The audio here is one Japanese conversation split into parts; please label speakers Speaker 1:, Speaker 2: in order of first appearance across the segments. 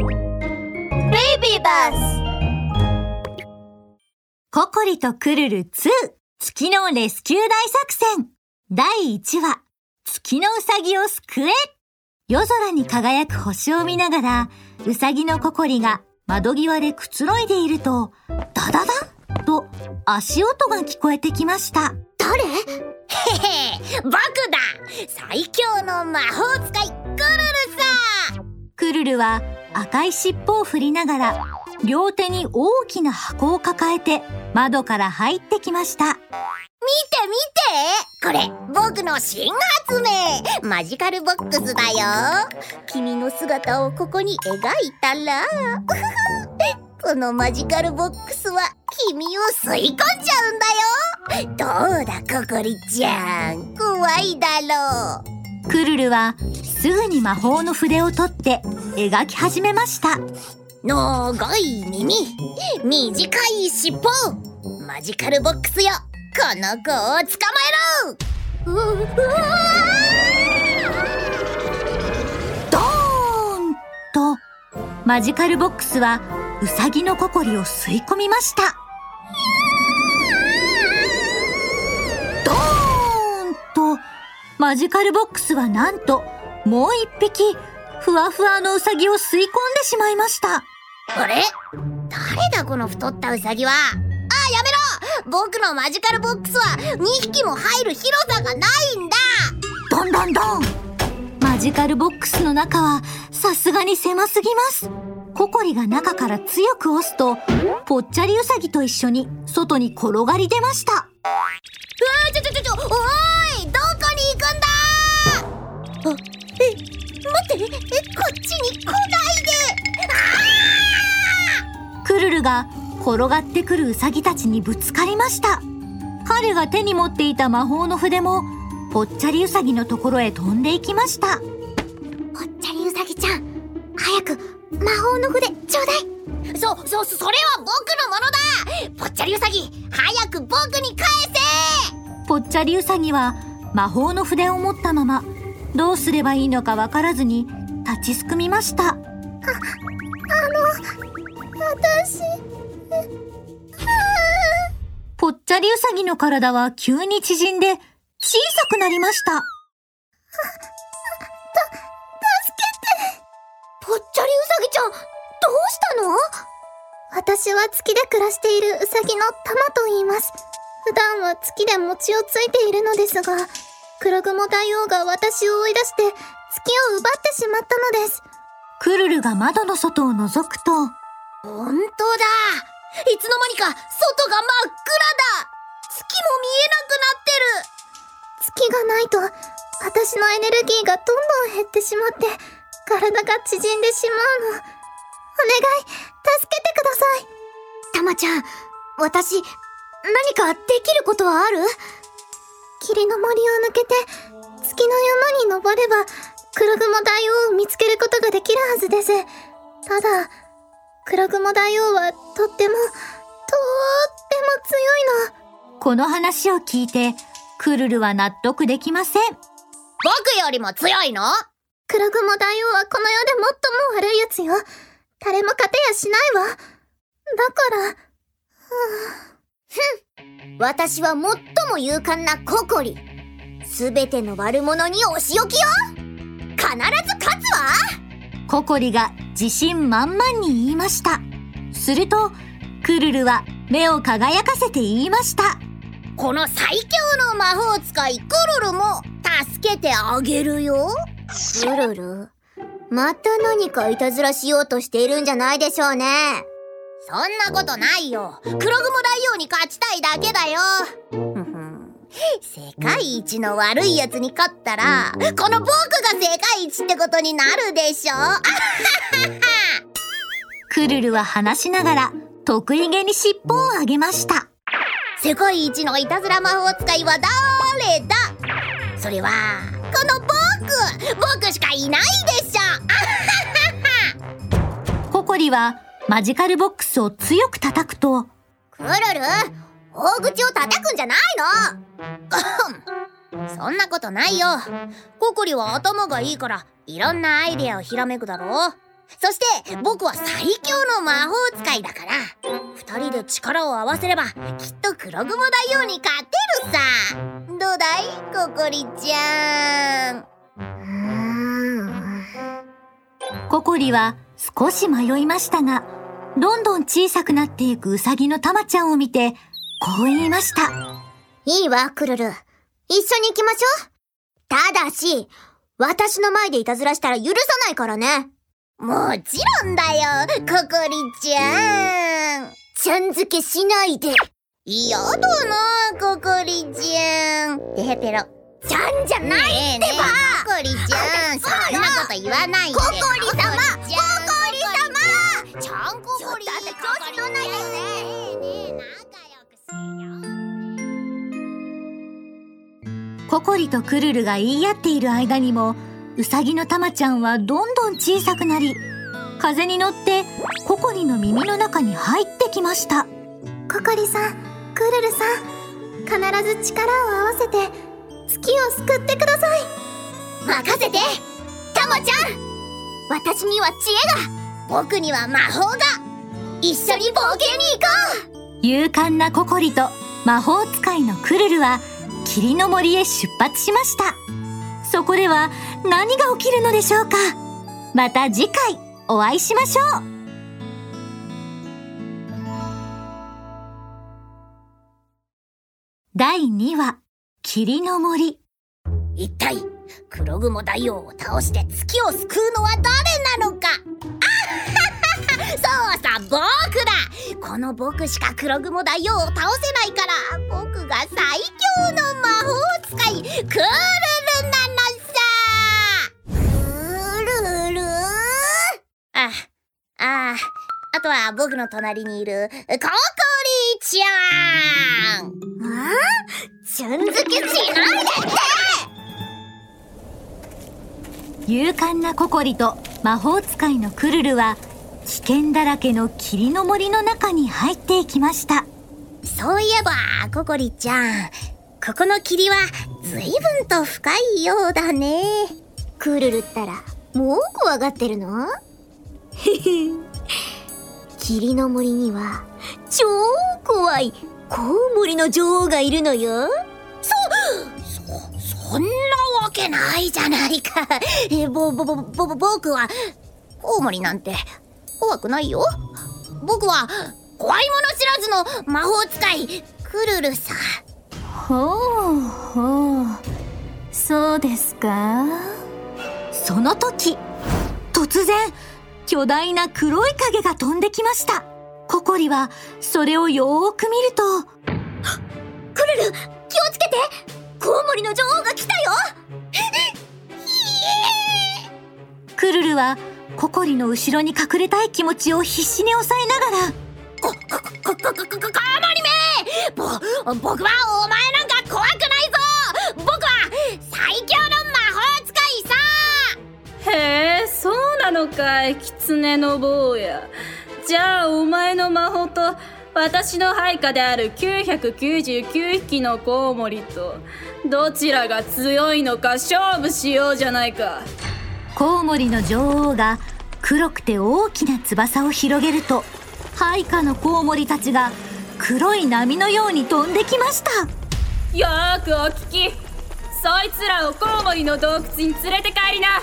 Speaker 1: ベイビーバス
Speaker 2: ココリとクルル2月のレスキュー大作戦。第1話月のうさぎを救え。夜空に輝く星を見ながらうさぎのココリが窓際でくつろいでいるとダダダン！と足音が聞こえてきました。
Speaker 1: 誰？へ へ僕だ！最強の魔法使いクルルさ
Speaker 2: クルルは赤い尻尾を振りながら両手に大きな箱を抱えて窓から入ってきました。
Speaker 1: 見て見て。これ僕の新発明。マジカルボックスだよ。君の姿をここに描いたら。このマジカルボックスは君を吸い込んじゃうんだよ。どうだココリちゃん。怖いだろ
Speaker 2: う。クルルはすぐに魔法の筆を取って描き始めました。
Speaker 1: 長い耳。短い尻尾。マジカルボックスよ。この子を捕まえろ。
Speaker 2: ドーンと。マジカルボックスはウサギのココリを吸い込みましたマジカルボックスはなんともう一匹ふわふわのウサギを吸い込んでしまいました。
Speaker 1: あれ？誰だこの太ったウサギは？あやめろ！僕のマジカルボックスは2匹も入る広さがないんだ！
Speaker 2: どんどんどん。マジカルボックスの中はさすがに狭すぎます。ココリが中から強く押すとぽっちゃりウサギと一緒に外に転がり出ました。うわ
Speaker 1: ちょちょちょちょおーいあえ待ってえこっちに来ないで。
Speaker 2: クルルが転がってくるウサギたちにぶつかりました。彼が手に持っていた魔法の筆もぽっちゃりウサギのところへ飛んでいきました。ぽっ
Speaker 1: ちゃりウサギちゃん早く魔法の筆ちょうだい。そ、そ、それは僕のものだ！ぽっちゃりウサギ早く僕に返せ！
Speaker 2: ぽっちゃりウサギは魔法の筆を持ったままどうすればいいのかわからずに立ちすくみましたあ、あの
Speaker 1: 私
Speaker 2: ぽっちゃりウサギの体は急に縮んで小さくなりました。た、
Speaker 1: 助けてぽっちゃりウサギちゃん、どうしたの？
Speaker 3: 私は月で暮らしているウサギのタマと言います。普段は月で餅をついているのですが、黒雲大王が私を追い出して月を奪ってしまったのです。
Speaker 2: クルルが窓の外を覗くと、
Speaker 1: ほんとだいつの間にか外が真っ暗だ月も見えなくなってる
Speaker 3: 月がないと私のエネルギーがどんどん減ってしまって体が縮んでしまうの。お願い、助けてください。
Speaker 1: たまちゃん、私、何かできることはある？
Speaker 3: 霧の森を抜けて月の山に登れば黒雲大王を見つけることができるはずです。ただ、黒雲大王はとっても、とっても強い
Speaker 2: の。この話を聞いて、クルルは納得できません。
Speaker 1: 僕よりも強いの？
Speaker 3: 黒雲大王はこの世で最も悪いやつよ。誰も勝てやしないわ。だから、ふ
Speaker 1: ん。私は最も勇敢なココリ。すべての悪者にお仕置きよ必ず勝つわ
Speaker 2: ココリが自信満々に言いました。すると、クルルは目を輝かせて言いました。
Speaker 1: この最強の魔法使いクルルも助けてあげるよ。クルルまた何かいたずらしようとしているんじゃないでしょうね。そんなことないよ。黒雲大王に勝ちたいだけだよ。世界一の悪い奴に勝ったら、この僕が世界一ってことになるでしょ。
Speaker 2: クルルは話しながら得意げに尻尾を上げました。
Speaker 1: 世界一のいたずら魔法使いは誰だ？それは、この僕僕しかいないでし
Speaker 2: ょココリはマジカルボックスを強く叩くと、
Speaker 1: クルル？大口を叩くんじゃないの？そんなことないよ。ココリは頭がいいから、いろんなアイデアをひらめくだろ
Speaker 4: そして僕は最強の魔法使いだから。二人で力を合わせればきっと黒雲大王に勝てるさ。どうだい？ココリちゃん。
Speaker 2: ココリは少し迷いましたが、どんどん小さくなっていくウサギのタマちゃんを見て、こう言いました。
Speaker 4: いいわクルル。一緒に行きましょう。ただし私の前でいたずらしたら許さないからね。もちろんだよココリちゃん。ちゃん付けしないで。嫌だなココリちゃん。てへぺろちゃんじゃないってば、ココリちゃん。そんなこと言わないで。ココリ様ちゃんココリだって調子乗んないでよ。ね。仲良くしよ
Speaker 2: ココリとクルルが言い合っている間にも、ウサギのタマちゃんはどんどん小さくなり、風に乗ってココリの耳の中に入ってきました。
Speaker 3: ココリさん、クルルさん、必ず力を合わせて月を救ってください。
Speaker 4: 任せて。タマちゃん。私には知恵が。僕には魔法が一緒に冒険に行こう。
Speaker 2: 勇敢なココリと魔法使いのクルルは霧の森へ出発しました。そこでは何が起きるのでしょうか。また次回お会いしましょう。第2話霧の森。
Speaker 4: 一体黒雲大王を倒して月を救うのは誰なのか？この僕しか黒雲大王を倒せないから僕が最強の魔法使いクールルなのさ。クールルあ、あ、あとは僕の隣にいるココリちゃん。あ？ちゃん付けしないでって！
Speaker 2: 勇敢なココリと魔法使いのクルルは危険だらけの霧の森の中に入っていきました
Speaker 4: そういえば、ココリちゃん、ここの霧は随分と深いようだね。クールルったら、もう怖がってるの？霧の森には、超怖いコウモリの女王がいるのよ。そ、そ、んなわけないじゃないか。え、ぼ、ぼ、ぼ、ぼ、ぼ僕は、コウモリなんて怖くないよ。僕は、怖いもの知らずの魔法使いクルルさ
Speaker 2: ほうほう。そうですか？その時突然巨大な黒い影が飛んできました。ココリはそれをよーく見ると
Speaker 4: クルル気をつけて。コウモリの女王が来たよ。
Speaker 2: クルルはココリの後ろに隠れたい気持ちを必死に抑えながら。
Speaker 4: こ、こ、こ、こ、こ、こ、こ、コモリめぼ、僕はお前なんか怖くないぞ僕は最強の魔法使いさ
Speaker 5: へえそうなのかい狐の坊やじゃあお前の魔法と私の配下である999匹のコウモリとどちらが強いのか勝負しようじゃないか
Speaker 2: コウモリの女王が黒くて大きな翼を広げると配下のコウモリたちが黒い波のように飛んできました。
Speaker 5: よーくお聞き。そいつらをコウモリの洞窟に連れて帰りな。は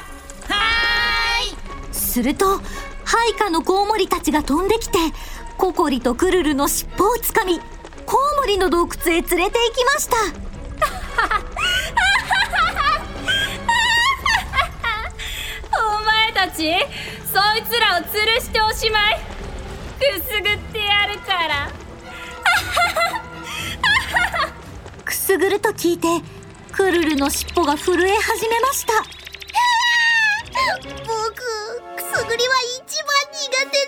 Speaker 5: ーい。
Speaker 2: すると配下のコウモリたちが飛んできてココリとクルルの尻尾をつかみコウモリの洞窟へ連れて行きました
Speaker 5: たちそいつらを吊るしておしまい。くすぐってやるから。
Speaker 2: くすぐると聞いてクルルの尻尾が震え始めました。
Speaker 4: 僕、くすぐりは一番苦手なんだよ。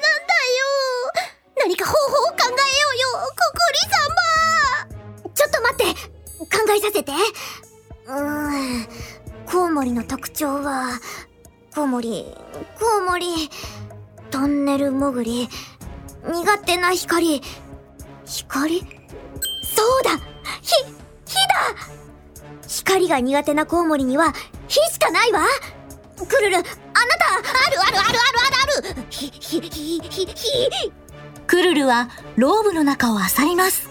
Speaker 4: 何か方法を考えようよココリ様。ちょっと待って。考えさせて。うーん。コウモリの特徴はコウモリコウモリトンネル潜り苦手な光。光？そうだ！ひ火だ！光が苦手なコウモリには火しかないわ！クルルあなたあるあるあるあるあるある！ひひひひひ。
Speaker 2: クルルはローブの中を漁ります。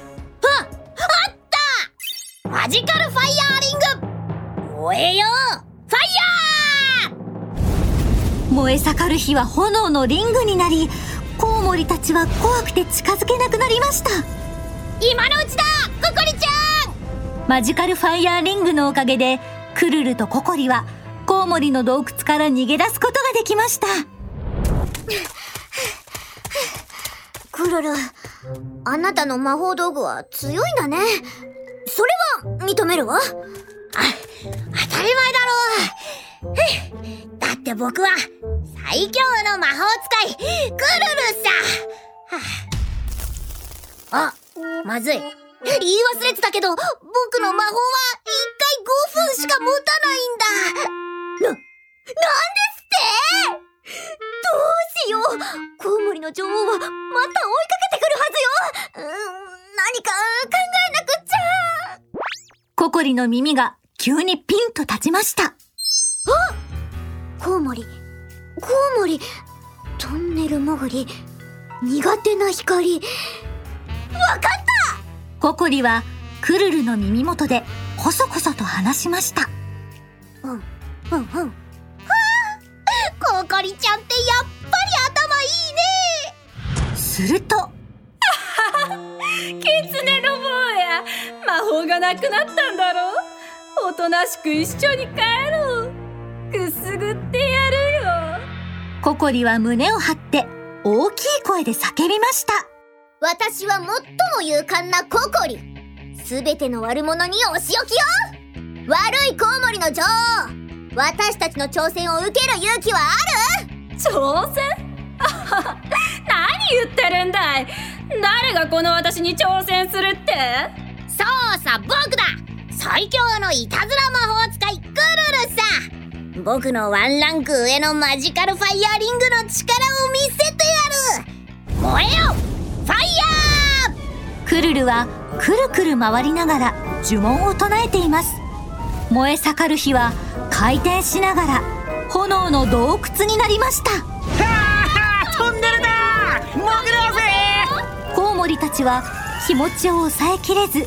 Speaker 4: マジカルファイヤーリング！燃えよファイヤー
Speaker 2: 燃え盛る火は炎のリングになりコウモリたちは怖くて近づけなくなりました。
Speaker 4: 今のうちだココリちゃん。
Speaker 2: マジカルファイヤーリングのおかげでクルルとココリはコウモリの洞窟から逃げ出すことができました。
Speaker 4: クルルあなたの魔法道具は強いんだね。それは認めるわ。あ当たり前だろうだって僕は最強の魔法使いクルルさ、はあ、あまずい。言い忘れてたけど僕の魔法は1回5分しか持たないんだ。な、なんですって？どうしよう。コウモリの女王はまた追いかけてくるはずよ。うん何か考えなくっちゃ。
Speaker 2: ココリの耳が急にピンと立ちました。
Speaker 4: コウモリ。コウモリ。トンネル潜り。苦手な光。わかった！
Speaker 2: ココリはクルルの耳元でコソコソと話しました。
Speaker 4: うんうんうん。はあココリちゃんってやっぱり頭いいね。
Speaker 2: すると
Speaker 5: キツネの坊や。魔法がなくなったんだろおとなしく一緒に帰
Speaker 2: ココリは胸を張って大きい声で叫びました。
Speaker 4: 私は最も勇敢なココリ。すべての悪者にお仕置きよ。悪いコウモリの女王。私たちの挑戦を受ける勇気はある。
Speaker 5: 挑戦？何言ってるんだい。誰がこの私に挑戦するって？
Speaker 4: そうさ僕だ。最強のいたずら魔法使いクルルさ僕のワンランク上のマジカルファイヤーリングの力を見せてやる。燃えよ。ファイヤー。
Speaker 2: クルルはくるくる回りながら呪文を唱えています。燃え盛る火は回転しながら炎の洞窟になりました。
Speaker 6: トンネルだ潜ろうぜ。
Speaker 2: コウモリたちは気持ちを抑えきれず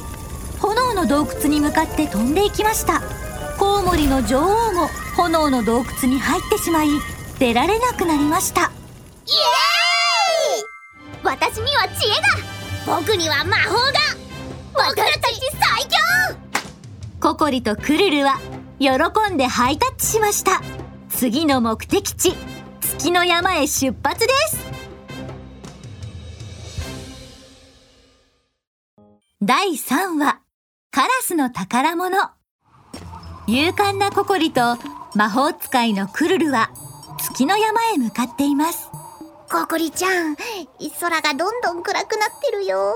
Speaker 2: 炎の洞窟に向かって飛んでいきましたコウモリの女王も炎の洞窟に入ってしまい出られなくなりました。
Speaker 4: イエーイ！私には知恵が！僕には魔法が！僕たち最強！
Speaker 2: ココリとクルルは喜んでハイタッチしました。次の目的地月の山へ出発です。第3話カラスの宝物勇敢なココリと魔法使いのクルルは月の山へ向かっています。
Speaker 4: ココリちゃん空がどんどん暗くなってるよ。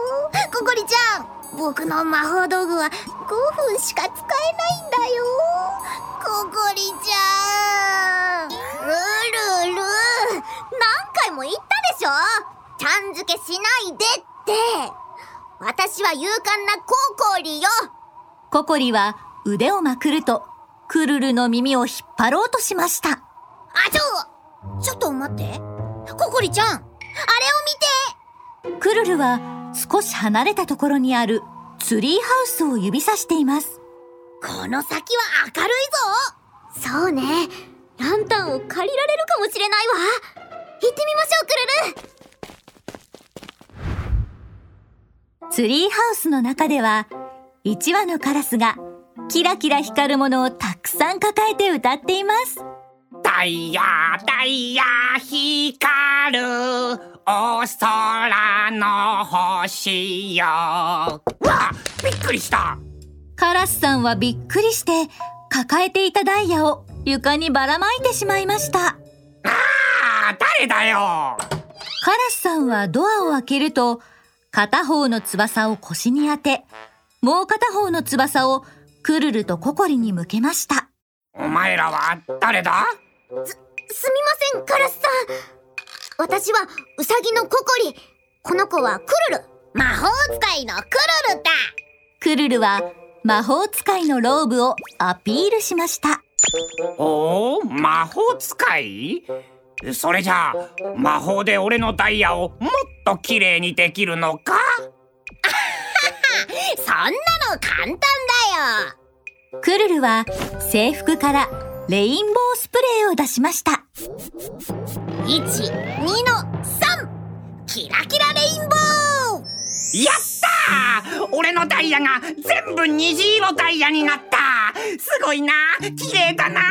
Speaker 4: ココリちゃん僕の魔法道具は5分しか使えないんだよ。ココリちゃんルルル何回も言ったでしょ？ちゃん付けしないでって。私は勇敢なココリよ。
Speaker 2: ココリは腕をまくるとクルルの耳を引っ張ろうとしました。
Speaker 4: あちょちょっと待って。ココリちゃんあれを見て。
Speaker 2: クルルは少し離れたところにあるツリーハウスを指さしています。
Speaker 4: この先は明るいぞ。そうね。ランタンを借りられるかもしれないわ。行ってみましょうクルル
Speaker 2: ツリーハウスの中では1羽のカラスがキラキラ光るものをたくさん抱えて歌っています。
Speaker 6: ダイヤダイヤ光るお空の星よ。わびっくりした。
Speaker 2: カラスさんはびっくりして抱えていたダイヤを床にばらまいてしまいました。
Speaker 6: あー誰だよ。
Speaker 2: カラスさんはドアを開けると片方の翼を腰に当てもう片方の翼をクルルとココリに向けました。
Speaker 6: お前らは誰だ？
Speaker 4: すみませんカラスさん。私はウサギのココリ。この子はクルル。魔法使いのクルルだ。
Speaker 2: クルルは魔法使いのローブをアピールしました。
Speaker 6: おお魔法使い？それじゃあ魔法で俺のダイヤをもっと綺麗にできるのか？
Speaker 1: そんなの簡単だよ。
Speaker 2: クルルは制服からレインボースプレーを出しました。
Speaker 1: 12の3キラキラレインボー。
Speaker 6: やったー！俺のダイヤが全部虹色ダイヤになった。すごいな綺麗だな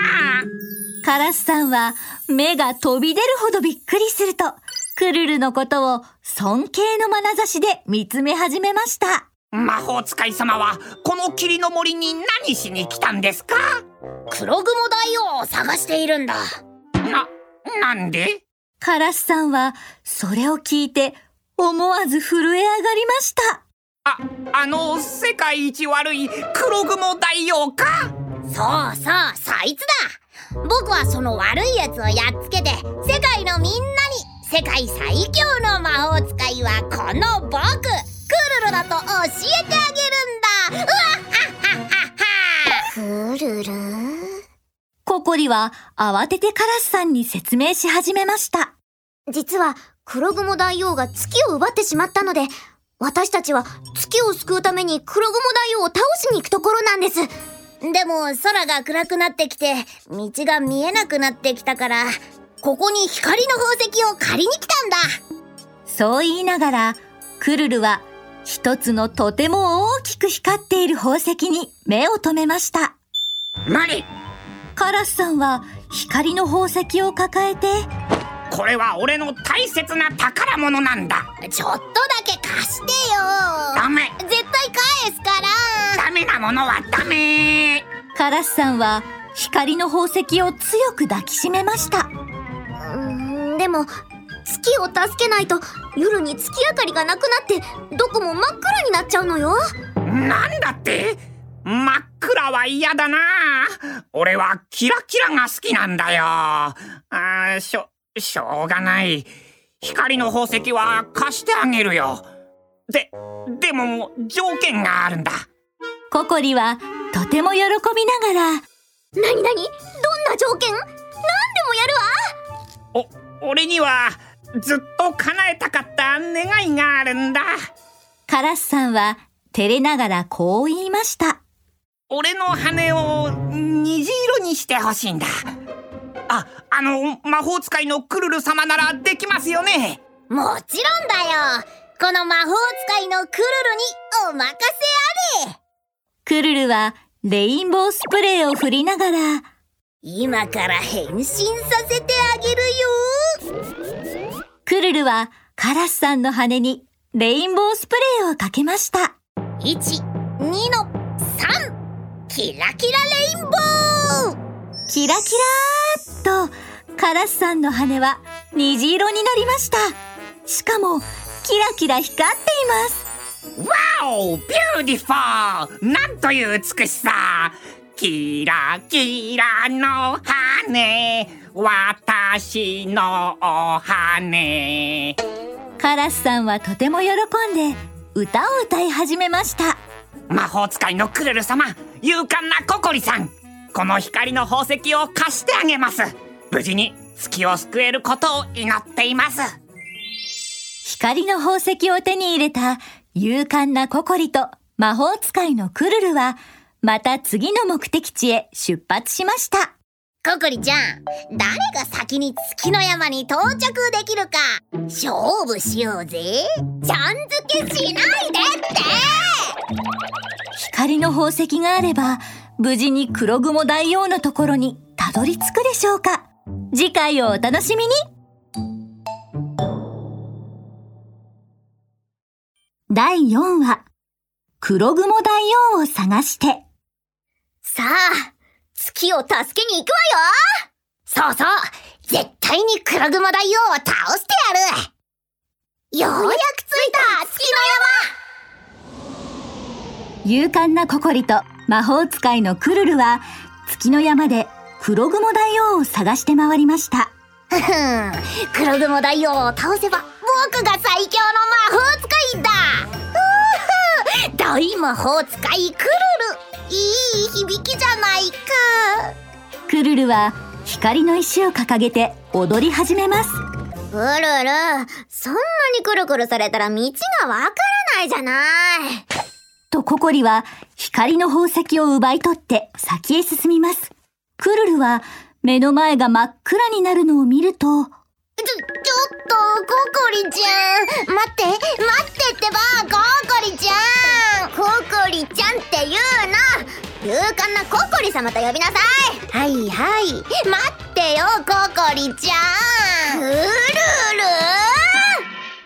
Speaker 2: カラスさんは目が飛び出るほどびっくりすると、クルルのことを尊敬の眼差しで見つめ始めました。
Speaker 6: 魔法使い様はこの霧の森に何しに来たんですか？
Speaker 1: 黒雲大王を探しているんだ。
Speaker 6: な、なんで？
Speaker 2: カラスさんはそれを聞いて思わず震え上がりました。
Speaker 6: あ、あの世界一悪い黒雲大王か？
Speaker 1: そうそうそいつだ。僕はその悪いやつをやっつけて世界のみんなに世界最強の魔法使いはこの僕クルルだと教えてあげるんだ。うわっはっはっはっは。クルル
Speaker 2: ココリは慌ててカラスさんに説明し始めました。
Speaker 1: 実は黒雲大王が月を奪ってしまったので私たちは月を救うために黒雲大王を倒しに行くところなんです。でも空が暗くなってきて道が見えなくなってきたからここに光の宝石を借りに来たんだ。
Speaker 2: そう言いながら、クルルは一つのとても大きく光っている宝石に目を留めました。
Speaker 6: 何？
Speaker 2: カラスさんは光の宝石を抱えて、
Speaker 6: これは俺の大切な宝物なんだ。
Speaker 1: ちょっとだけ貸してよ。
Speaker 6: ダメ。
Speaker 1: 絶対返すから。
Speaker 6: ダメなものはダメ。
Speaker 2: カラスさんは光の宝石を強く抱きしめました。
Speaker 1: うーんでも月を助けないと夜に月明かりがなくなってどこも真っ暗になっちゃうのよ。
Speaker 6: なんだって？真っ暗は嫌だな。俺はキラキラが好きなんだよ。あーしょ、しょうがない。光の宝石は貸してあげるよ。で、でも条件があるんだ。
Speaker 2: ココリはとても喜びながら、
Speaker 1: なになにどんな条件？何でもやるわ。
Speaker 6: お、俺にはずっと叶えたかった願いがあるんだ。
Speaker 2: カラスさんは照れながらこう言いました。
Speaker 6: 俺の羽を虹色にしてほしいんだ。あ、あの魔法使いのクルル様ならできますよね。
Speaker 1: もちろんだよ。この魔法使いのクルルにお任せあれ。
Speaker 2: クルルはレインボースプレーを振りながら、
Speaker 1: 今から変身させてあげるよ
Speaker 2: クルルはカラスさんの羽にレインボースプレーをかけました。
Speaker 1: 1、2の3キラキラレインボー
Speaker 2: キラキラーっとカラスさんの羽は虹色になりました。しかもキラキラ光っています。
Speaker 6: Wow beautifulーなんという美しさキラキラの羽私のお羽
Speaker 2: カラスさんはとても喜んで歌を歌い始めました。
Speaker 6: 魔法使いのクルル様勇敢なココリさんこの光の宝石を貸してあげます無事に月を救えることを祈っています
Speaker 2: 光の宝石を手に入れた勇敢なココリと魔法使いのクルルはまた次の目的地へ出発しました。
Speaker 1: ココリちゃん。誰が先に月の山に到着できるか。勝負しようぜ。ちゃん付けしないでって。
Speaker 2: 光の宝石があれば無事に黒雲大王のところにたどり着くでしょうか。次回をお楽しみに。第4話。黒雲大王を探して。
Speaker 1: さあ月を助けに行くわよ。そうそう。絶対に黒雲大王を倒してやる。ようやく着いた月
Speaker 2: 勇敢なココリと魔法使いのクルルは月の山で黒雲大王を探して回りました。
Speaker 1: の山黒雲大王を倒せば僕が最強の魔法使いだ大魔法使いクルル。いい響きじゃないか。
Speaker 2: クルルは光光の石を掲げて踊り始めます。
Speaker 4: くるる、そんなにくるくるされたら道がわからないじゃない。
Speaker 2: とココリは光の宝石を奪い取って先へ進みます。クルルは目の前が真っ暗になるのを見ると
Speaker 4: ちょ、ちょっと、ココリちゃん。待って、待ってってば、ココリちゃん。ココリちゃんって言うな。勇敢なココリ様と呼びなさい。はいはい。待ってよ、ココリちゃん。うる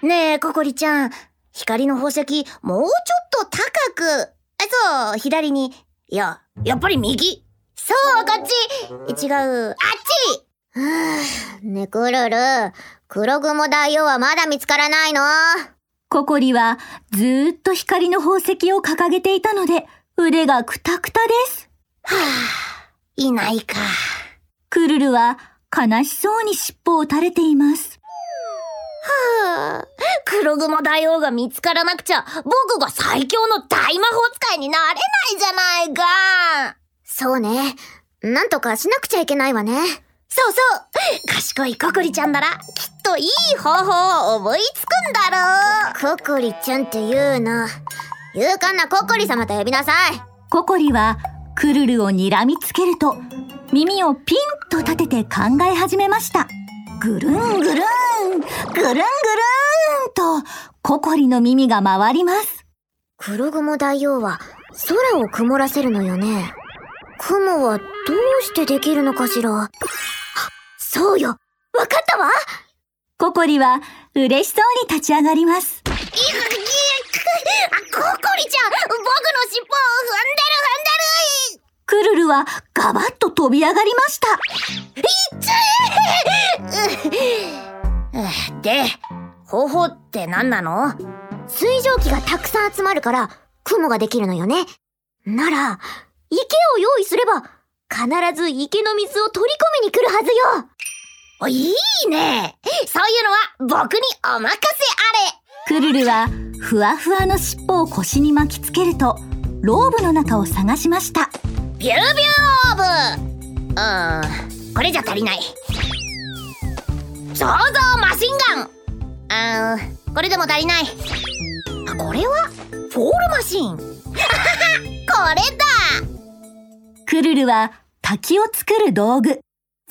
Speaker 4: るねえ、ココリちゃん。光の宝石、もうちょっと高く。そう、左に。いや、やっぱり右。そう、こっち。違う。あっち、ねくるる。黒雲大王はまだ見つからないの？
Speaker 2: ココリはずーっと光の宝石を掲げていたので腕がくたくたです。
Speaker 4: はぁ、いないか。
Speaker 2: クルルは悲しそうに尻尾を垂れています。
Speaker 4: はぁ、黒雲大王が見つからなくちゃ、僕が最強の大魔法使いになれないじゃないか。そうね。なんとかしなくちゃいけないわね。そうそう賢いココリちゃんなら、きっといい方法を思いつくんだろうココリちゃんって言うな。勇敢なココリ様と呼びなさい。
Speaker 2: ココリはクルルを睨みつけると耳をピンと立てて考え始めました。ぐるんぐるん、ぐるんぐるんとココリの耳が回ります。
Speaker 4: 黒雲大王は空を曇らせるのよね。雲はどうしてできるのかしら？あそうよ。わかったわ。
Speaker 2: ココリは嬉しそうに立ち上がります。
Speaker 4: いや、いや、あ、ココリちゃん。僕の尻尾を踏んでる
Speaker 2: クルルはガバッと飛び上がりました。
Speaker 4: 踏んでる踏んでるで、方法って何なの？水蒸気がたくさん集まるから雲ができるのよね。なら、池を用意すれば必ず池の水を取り込みに来るはずよお、いいねそういうのは僕にお任せあれ
Speaker 2: クルルはふわふわの尻尾を腰に巻きつけるとローブの中を探しました。
Speaker 4: ビュービューオーブうーん、これじゃ足りない。創造マシンガンあー、これでも足りない。あ、これはフォールマシン。ははは、これだ
Speaker 2: クルルは滝を作る道具、フ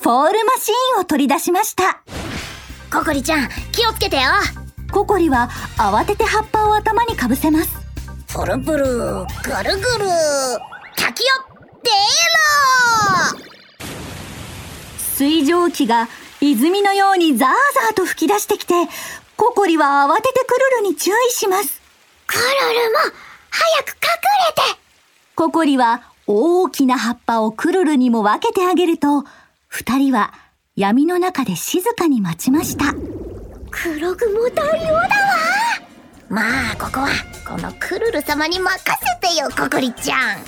Speaker 2: ォールマシーンを取り出しました。
Speaker 4: ココリちゃん、気をつけてよ
Speaker 2: ココリは慌てて葉っぱを頭にかぶせます。
Speaker 4: プルプル、ぐるぐる、滝よ、出ろ
Speaker 2: 水蒸気が泉のようにザーザーと吹き出してきて、ココリは慌ててクルルに注意します。
Speaker 4: クルルも、早く隠れて
Speaker 2: ココリは大きな葉っぱをクルルにも分けてあげると、二人は闇の中で静かに待ちました。
Speaker 4: 黒雲大王だわ。まあ、ここは、このクルル様に任せてよ、ココリちゃん。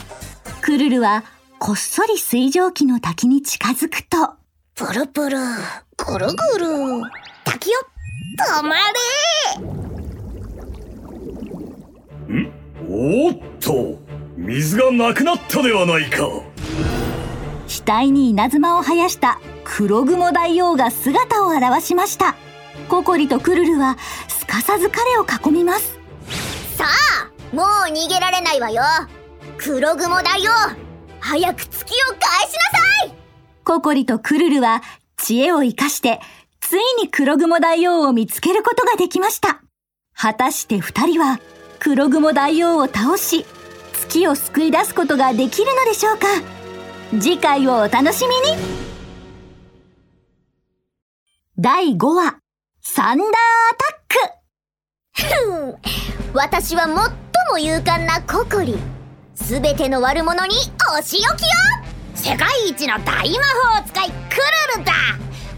Speaker 2: クルルはこっそり水蒸気の滝に近づくと、
Speaker 4: プルプル、ぐるぐる、滝よ、止まれ。
Speaker 7: おっと水がなくなったではないか
Speaker 2: 額に稲妻を生やした黒雲大王が姿を現しました。ココリとクルルはすかさず彼を囲みます。
Speaker 4: さあ、もう逃げられないわよ黒雲大王早く月を返しなさい
Speaker 2: ココリとクルルは知恵を生かして、ついに黒雲大王を見つけることができました。果たして二人は黒雲大王を倒し、月を救い出すことができるのでしょうか？次回をお楽しみに。第5話、サンダーアタック。
Speaker 4: 私は最も勇敢なココリ。すべての悪者にお仕置きよ世界一の大魔法使いクルルだ。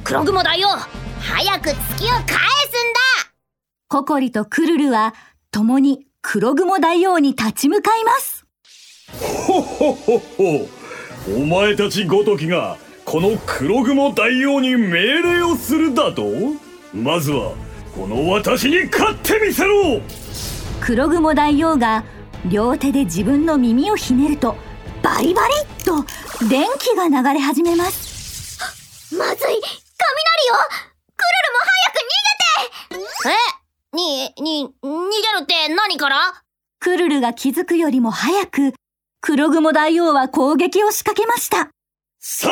Speaker 4: 黒雲大王早く月を返すんだ。
Speaker 2: ココリとクルルは共に黒雲大王に立ち向かいます。
Speaker 7: ほほほほ。お前たちごときがこの黒雲大王に命令をするだと？まずはこの私に勝ってみせろ！
Speaker 2: 黒雲大王が両手で自分の耳をひねるとバリバリっと電気が流れ始めます。
Speaker 4: ままずい。雷よクルルも早く逃げて。
Speaker 1: え？に、に、逃げるって何から？
Speaker 2: クルルが気づくよりも早く、黒雲大王は攻撃を仕掛けました。
Speaker 7: サン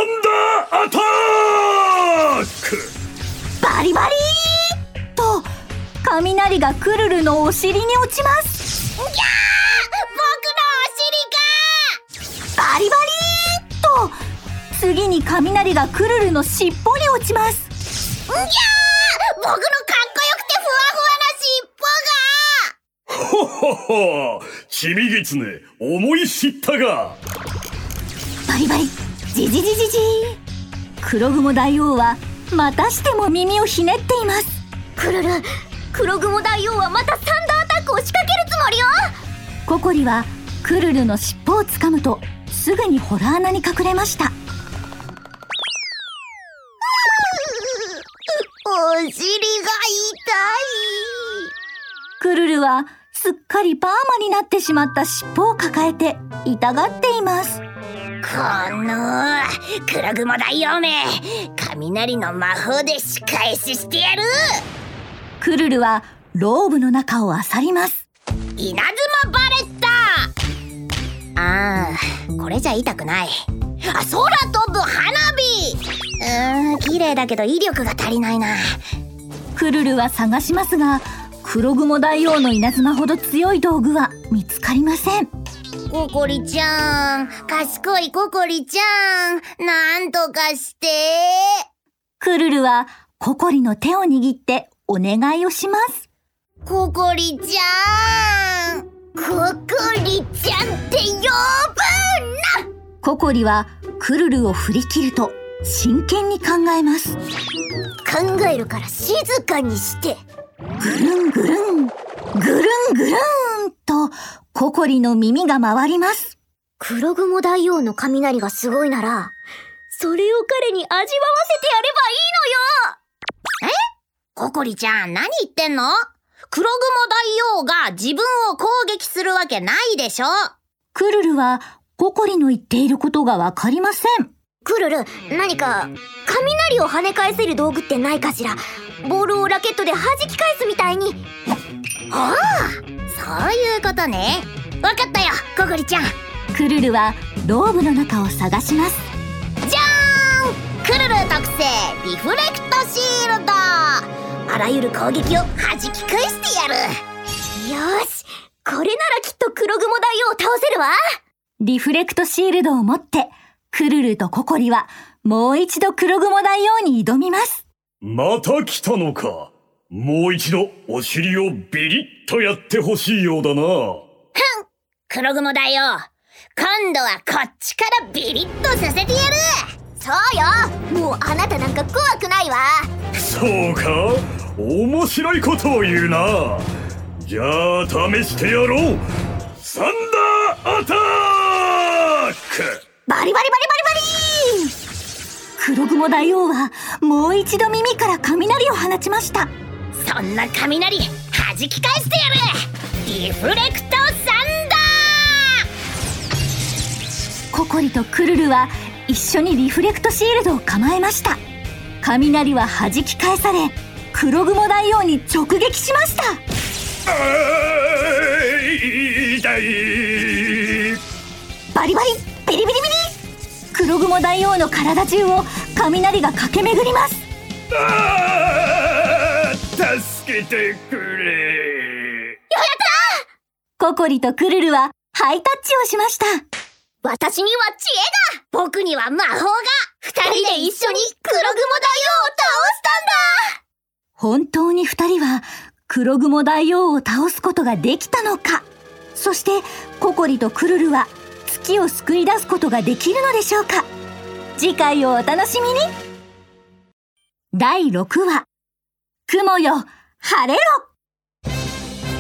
Speaker 7: ダーアタック
Speaker 2: バリバリーと、雷がクルルのお尻に落ちます。
Speaker 4: 僕の
Speaker 2: バリバリーと、次に雷がクルルの尻尾に落ちます。
Speaker 4: お尻が僕のかっこよくてふわふわ
Speaker 7: ほほほちびぎつね思い知ったが。
Speaker 2: バリバリ、ジジジジジ。黒雲大王は、またしても耳をひねっています。
Speaker 4: クルル。黒雲大王はまたサンダーアタックを仕掛けるつもりよ。
Speaker 2: ココリは、クルルの尻尾をつかむと、すぐにホラー穴に隠れました。
Speaker 4: お尻が痛い。
Speaker 2: クルルは、すっかりパーマになってしまった尻尾を抱えて、痛がっています。
Speaker 1: この、黒雲大王め、雷の魔法で仕返ししてやる
Speaker 2: クルルは、ローブの中を漁ります。
Speaker 1: 稲妻バレッタあー、これじゃ痛くない。あ、空飛ぶ花火うーん、綺麗だけど威力が足りないな。
Speaker 2: クルルは探しますが、黒雲大王の稲妻ほど強い道具は見つかりません。
Speaker 4: ココリちゃん賢いココリちゃんなんとかして
Speaker 2: クルルはココリの手を握ってお願いをします。
Speaker 4: ココリちゃんココリちゃんって呼ぶな
Speaker 2: ココリはクルルを振り切ると真剣に考えます。
Speaker 4: 考えるから静かにして
Speaker 2: ぐるんぐるん、ぐるんぐるんとココリの耳が回ります。
Speaker 4: 黒雲大王の雷がすごいならそれを彼に味わわせてやればいいのよ。
Speaker 1: ココリちゃん、何言ってんの？黒雲大王が自分を攻撃するわけないでしょ。
Speaker 2: クルルはココリの言っていることがわかりません。
Speaker 4: クルル何か雷を跳ね返せる道具ってないかしら？ボールをラケットで弾き返すみたいに
Speaker 1: ああ、そういうことね。わかったよ、ココリちゃん。
Speaker 2: クルルはローブの中を探します。
Speaker 1: じゃーんクルル特製リフレクトシールドあらゆる攻撃を弾き返してやる
Speaker 4: よしこれならきっと黒雲大王を倒せるわ
Speaker 2: リフレクトシールドを持って、クルルとココリはもう一度黒雲大王に挑みます。
Speaker 7: また来たのか。もう一度お尻をビリッとやってほしいようだな。
Speaker 1: 黒雲大王今度はこっちからビリッとさせてやる。
Speaker 4: そうよ。もうあなたなんか怖くないわ。
Speaker 7: そうか。面白いことを言うな。じゃあ試してやろう。サンダーアタック。
Speaker 2: バリバリバリバリバリ黒雲大王はもう一度耳から雷を放ちました。
Speaker 1: そんな雷弾き返してやるリフレクトサンダ
Speaker 2: ココリとクルルは一緒にリフレクトシールドを構えました。雷は弾き返され、黒雲大王に直撃しました。
Speaker 7: あー痛い
Speaker 2: バリバリ黒雲大王の体中を雷が駆け巡ります。
Speaker 7: あー助けてくれ
Speaker 2: ココリとクルルはハイタッチをしました。
Speaker 4: 私には知恵が
Speaker 1: 僕には魔法が
Speaker 4: 二人で一緒に黒雲大王を倒したんだ
Speaker 2: 本当に二人は黒雲大王を倒すことができたのかそしてココリとクルルは月を救い出すことができるのでしょうか？次回をお楽しみに。第6話。雲よ晴れろ。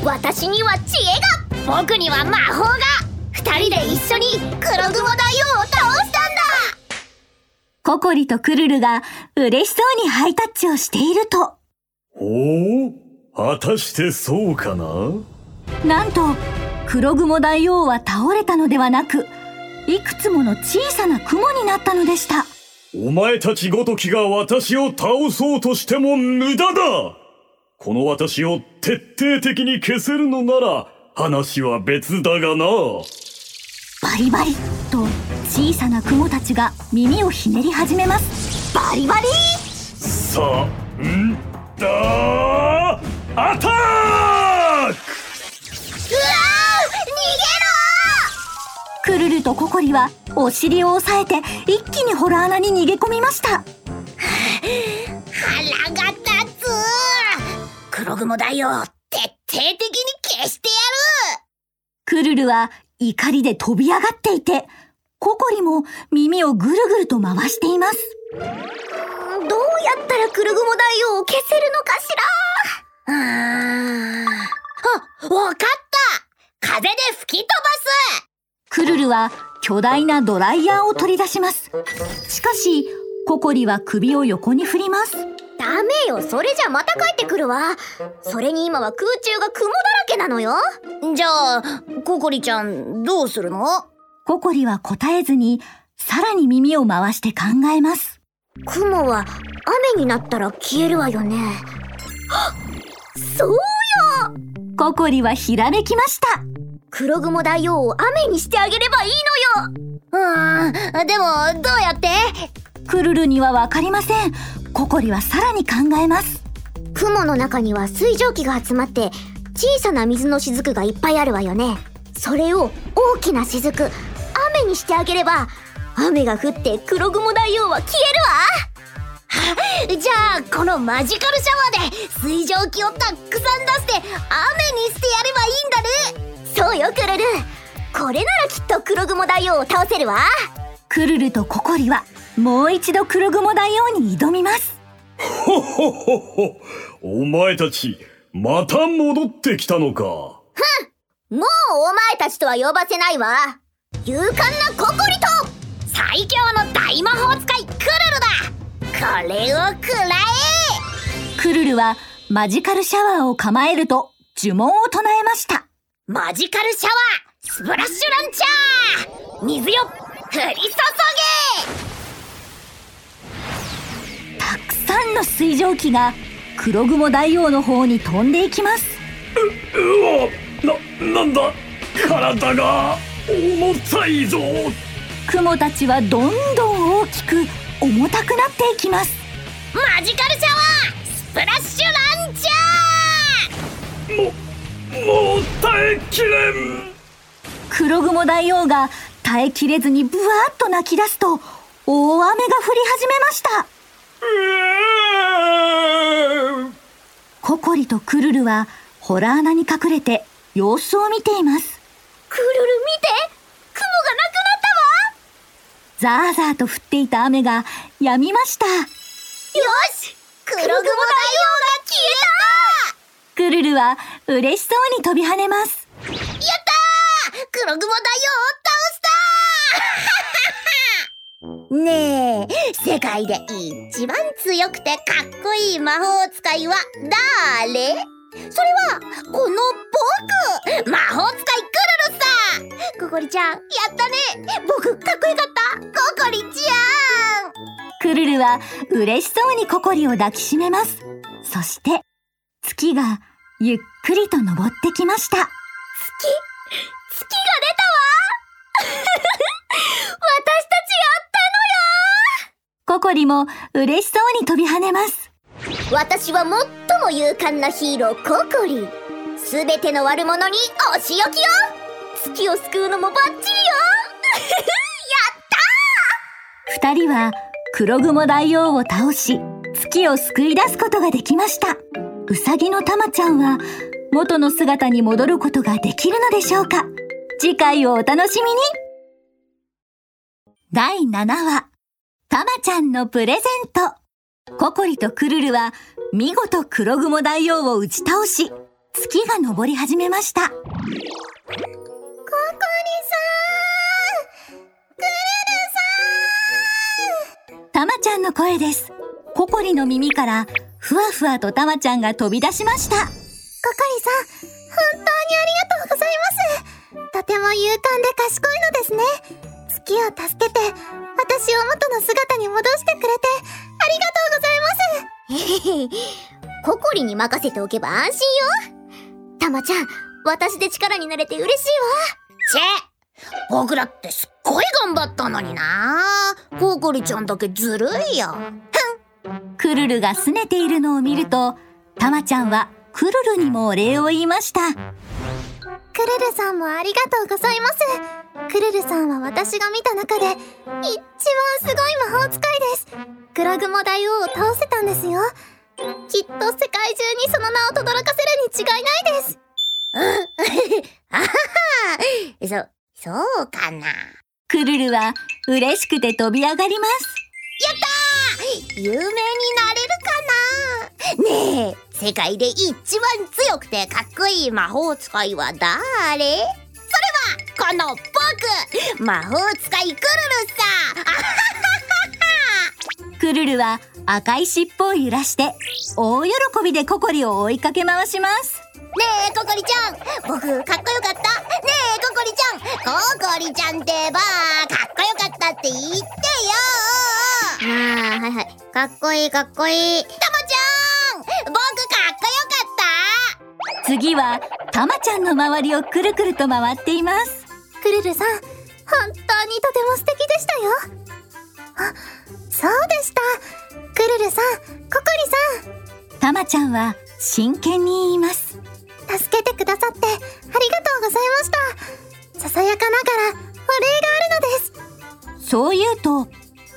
Speaker 4: 私には知恵が。僕には魔法が。二人で一緒に黒雲大王を倒したんだ。
Speaker 2: ココリとクルルが嬉しそうにハイタッチをしていると。
Speaker 7: ほう果たしてそうかな？
Speaker 2: なんと黒雲大王は倒れたのではなくいくつもの小さな雲になったのでした。
Speaker 7: お前たちごときが私を倒そうとしても無駄だ。この私を徹底的に消せるのなら話は別だがな。
Speaker 2: バリバリと小さな雲たちが耳をひねり始めます。バリバリ。
Speaker 7: さあ、んだ。アタック
Speaker 2: ルルとココリはお尻を押さえて一気にホラー穴に逃げ込みました。
Speaker 1: 腹が立つ。黒雲だよ。徹底的に消してや
Speaker 2: クルルは怒りで飛び上がっていてココリも耳をぐるぐると回しています。
Speaker 4: どうやったら黒雲大王を消せるのかし
Speaker 1: るうー。んあ、わかった。風で吹き飛ばす
Speaker 2: クルルは巨大なドライヤーを取り出します。しかしココリは首を横に振ります。
Speaker 4: ダメよ。それじゃまた帰ってくるわ。それに今は空中が雲だらけなのよ。
Speaker 1: じゃあココリちゃんどうするの？
Speaker 2: ココリは答えずにさらに耳を回して考えます。
Speaker 4: 雲は雨になったら消えるわよね。そうよ！
Speaker 2: ココリはひらめきました
Speaker 4: 黒雲大王を雨にしてあげればいい
Speaker 1: のよ。うんでもどうやって？
Speaker 2: クルルにはわかりません。ココリはさらに考えます。
Speaker 4: 雲の中には水蒸気が集まって小さな水の雫がいっぱいあるわよね。それを大きな雫雨にしてあげれば雨が降って黒雲大王は消
Speaker 1: えるわ。じゃあこのマジカルシャワーで水蒸気をたくさん出して雨にしてやればいいんだね
Speaker 4: そうよクルル。これならきっと黒雲大王を倒せるわ。
Speaker 2: クルルとココリはもう一度黒雲大王に挑みます。
Speaker 7: ほほほほ。お前たちまた戻ってきたのか。
Speaker 4: ふんもうお前たちとは呼ばせないわ。勇敢なココリと
Speaker 1: 最強の大魔法使いクルルだ。これをくら
Speaker 2: え。クルルはマジカルシャワーを構えると呪文を唱えました
Speaker 1: マジカルシャワースプラッシュランチャー水よ降り注
Speaker 2: げたくさんの水蒸気が黒雲大王の方に飛んでいきます。
Speaker 7: ううわな、なんだ体が重たいぞ。
Speaker 2: 雲たちはどんどん大きく重たくなっていきます。
Speaker 1: マジカルシャワースプラッシュランチ
Speaker 7: ャーももう耐えきれん。
Speaker 2: 黒雲大王が耐えきれずにブワーッと泣き出すと大雨が降り始めました。ココリとクルルはホラー穴に隠れて様子を見ています。
Speaker 4: クルル見て？雲が
Speaker 2: なくなったわ。ザーザーと降っていた雨が止みました。よ
Speaker 4: し！黒雲大王が消えた
Speaker 2: クルルは嬉しそうに飛び跳ねます。
Speaker 1: やったー！黒雲大王を倒した ねえ世界で一番強くてかっこいい魔法使いは誰？それはこの僕！魔法使いクルルさココリちゃんやったね！僕かっこよかった！ココリちゃん！
Speaker 2: クルルは嬉しそうにココリを抱きしめます。そして月がゆっくりと登ってきました。月、
Speaker 4: 月が出たわ 私たちやった
Speaker 2: のよココリも嬉しそうに飛び跳ねます。
Speaker 4: 私は最も勇敢なヒーローココリ。すべての悪者にお仕置きよ月を救うのもバッチリよや
Speaker 2: ったー二人は黒雲大王を倒し、月を救い出すことができました。うさぎのたまちゃんは元の姿に戻ることができるのでしょうか？次回をお楽しみに。第7話。たまちゃんのプレゼント。ココリとクルルは見事黒雲大王を打ち倒し月が昇り始めました。ココリさん！
Speaker 3: クル
Speaker 2: ルさん！たまちゃんの声です。ココリの耳からふわふわとたまちゃんが飛び出しました。ココリ
Speaker 3: さん、本当にありがとうございます。とても勇敢で賢いのですね。月を助けて、私を元の姿に戻してくれて、ありがとうございます。
Speaker 4: ココリに任せておけば安心よ。たまちゃん、私で力になれて嬉しい
Speaker 1: チェ僕だってすっごい頑張ったのにな。ココリちゃんだけずるいよ
Speaker 2: クルルが拗ねているのを見ると、たまちゃんはクルルにもお礼を言いました。
Speaker 3: クルルさんもありがとうございます。クルルさんは私が見た中で、一番すごい魔法使いです。黒雲大王を倒せたんですよ。きっと世界中にその名を轟かせるに違いないです。
Speaker 1: あははそ、そうかな
Speaker 2: クルルは嬉しくて飛び上がります。
Speaker 1: ったー有名になれるかなねえ世界で一番強くてかっこいい魔法使いは誰？それはこの僕魔法使いクルルさ
Speaker 2: クルルは赤い尻尾を揺らして大喜びでココリを追いかけ回します。
Speaker 1: ねえココリちゃん僕かっこよかったねえココリちゃんココリちゃんってばかっこよかったって言ってよ
Speaker 4: わ。ああ、はいはい。かっこいいかっこいい。
Speaker 1: たまちゃん僕かっこよかった
Speaker 2: 次はたまちゃんの周りをくるくると回っています。
Speaker 3: クルルさん、本当にとても素敵でしたよ。あ、そうでした。クルルさん、ココリさん、
Speaker 2: たまちゃんは真剣に言います。
Speaker 3: 助けてくださってありがとうございました。ささやかながらお礼があるのです。
Speaker 2: そう言うと、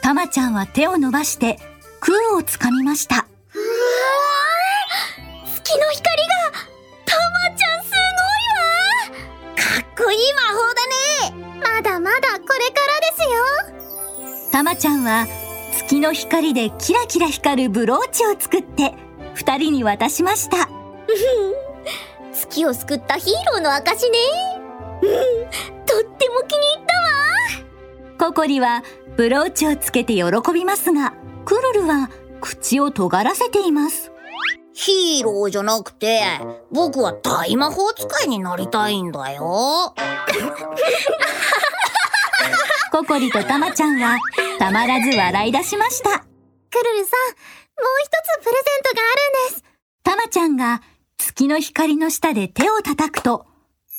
Speaker 2: たまちゃんは手を伸ばして空をつかみました。
Speaker 3: 月の光が、たまちゃんすごいわ
Speaker 1: かっこいい魔法だね
Speaker 3: まだまだこれからですよ。
Speaker 2: たまちゃんは月の光でキラキラ光るブローチを作って二人に渡しました。
Speaker 4: 月を救ったヒーローの証ね。うん、とっても気に入ったわ。
Speaker 2: ココリはブローチをつけて喜びますが、クルルは口を尖らせています。
Speaker 1: ヒーローじゃなくて僕は大魔法使いになりたいんだよ
Speaker 2: ココリとたまちゃんはたまらず笑い出しました。
Speaker 3: クルルさん、もう一つプレゼントがあるんです。
Speaker 2: たまちゃんが月の光の下で手を叩くと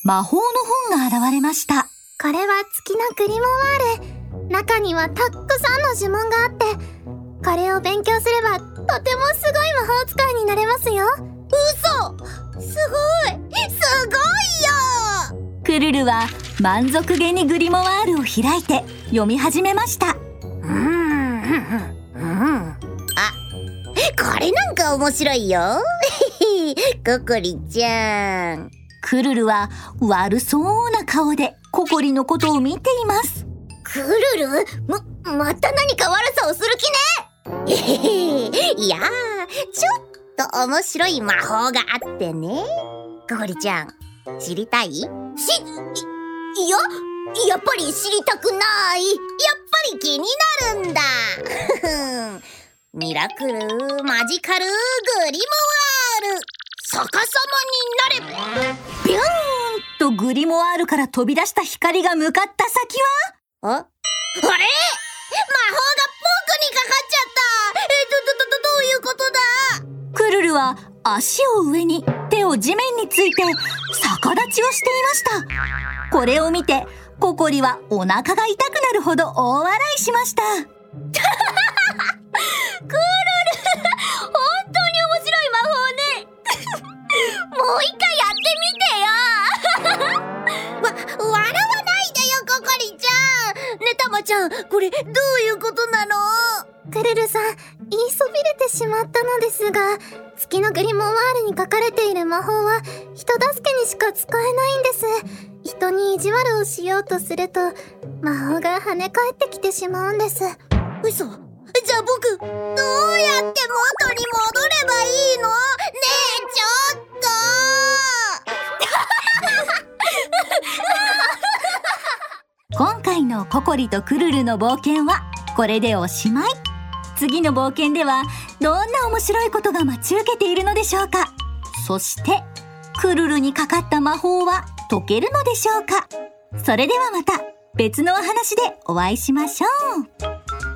Speaker 2: 魔法の本が現れました。
Speaker 3: これは月のグリモワール。中にはたくさんの呪文があって、これを勉強すればとてもすごい魔法使いになれますよ。
Speaker 1: 嘘すごいすごいよ
Speaker 2: クルルは満足げにグリモワールを開いて読み始めました。
Speaker 1: うんうんうんあこれなんか面白いよ。ココリちゃん。
Speaker 2: クルルは悪そうな顔でココリのことを見ています。
Speaker 4: クルル？ま、また何か悪さをする気ね？
Speaker 1: いやーちょっと面白い魔法があってね。ココリちゃん知りたい？やっ
Speaker 4: し、いいや、やっぱり知りたくない。
Speaker 1: ぱり気になるんだ ミラクルマジカルグリモワール。逆さまになれ。
Speaker 2: ビューンとグリモワールから飛び出した光が向かった先は？
Speaker 1: あ？あれ？魔法が僕にかかっちゃった。えどどどどどういうことだ？
Speaker 2: クルルは足を上に手を地面について逆立ちをしていました。これを見てココリはお腹が痛くなるほど大笑いしました。
Speaker 1: ちゃんこれどういうことなの？
Speaker 3: クルルさん、言いそびれてしまったのですが、月のグリモワールに書かれている魔法は人助けにしか使えないんです。人に意地悪をしようとすると、魔法が跳ね返ってきてしまうんです。
Speaker 1: 嘘じゃあ僕どうやって元に戻ればいいの？ねえちょっと
Speaker 2: 今回のココリとクルルの冒険はこれでおしまい。次の冒険ではどんな面白いことが待ち受けているのでしょうかそしてクルルにかかった魔法は解けるのでしょうかそれではまた別のお話でお会いしましょう。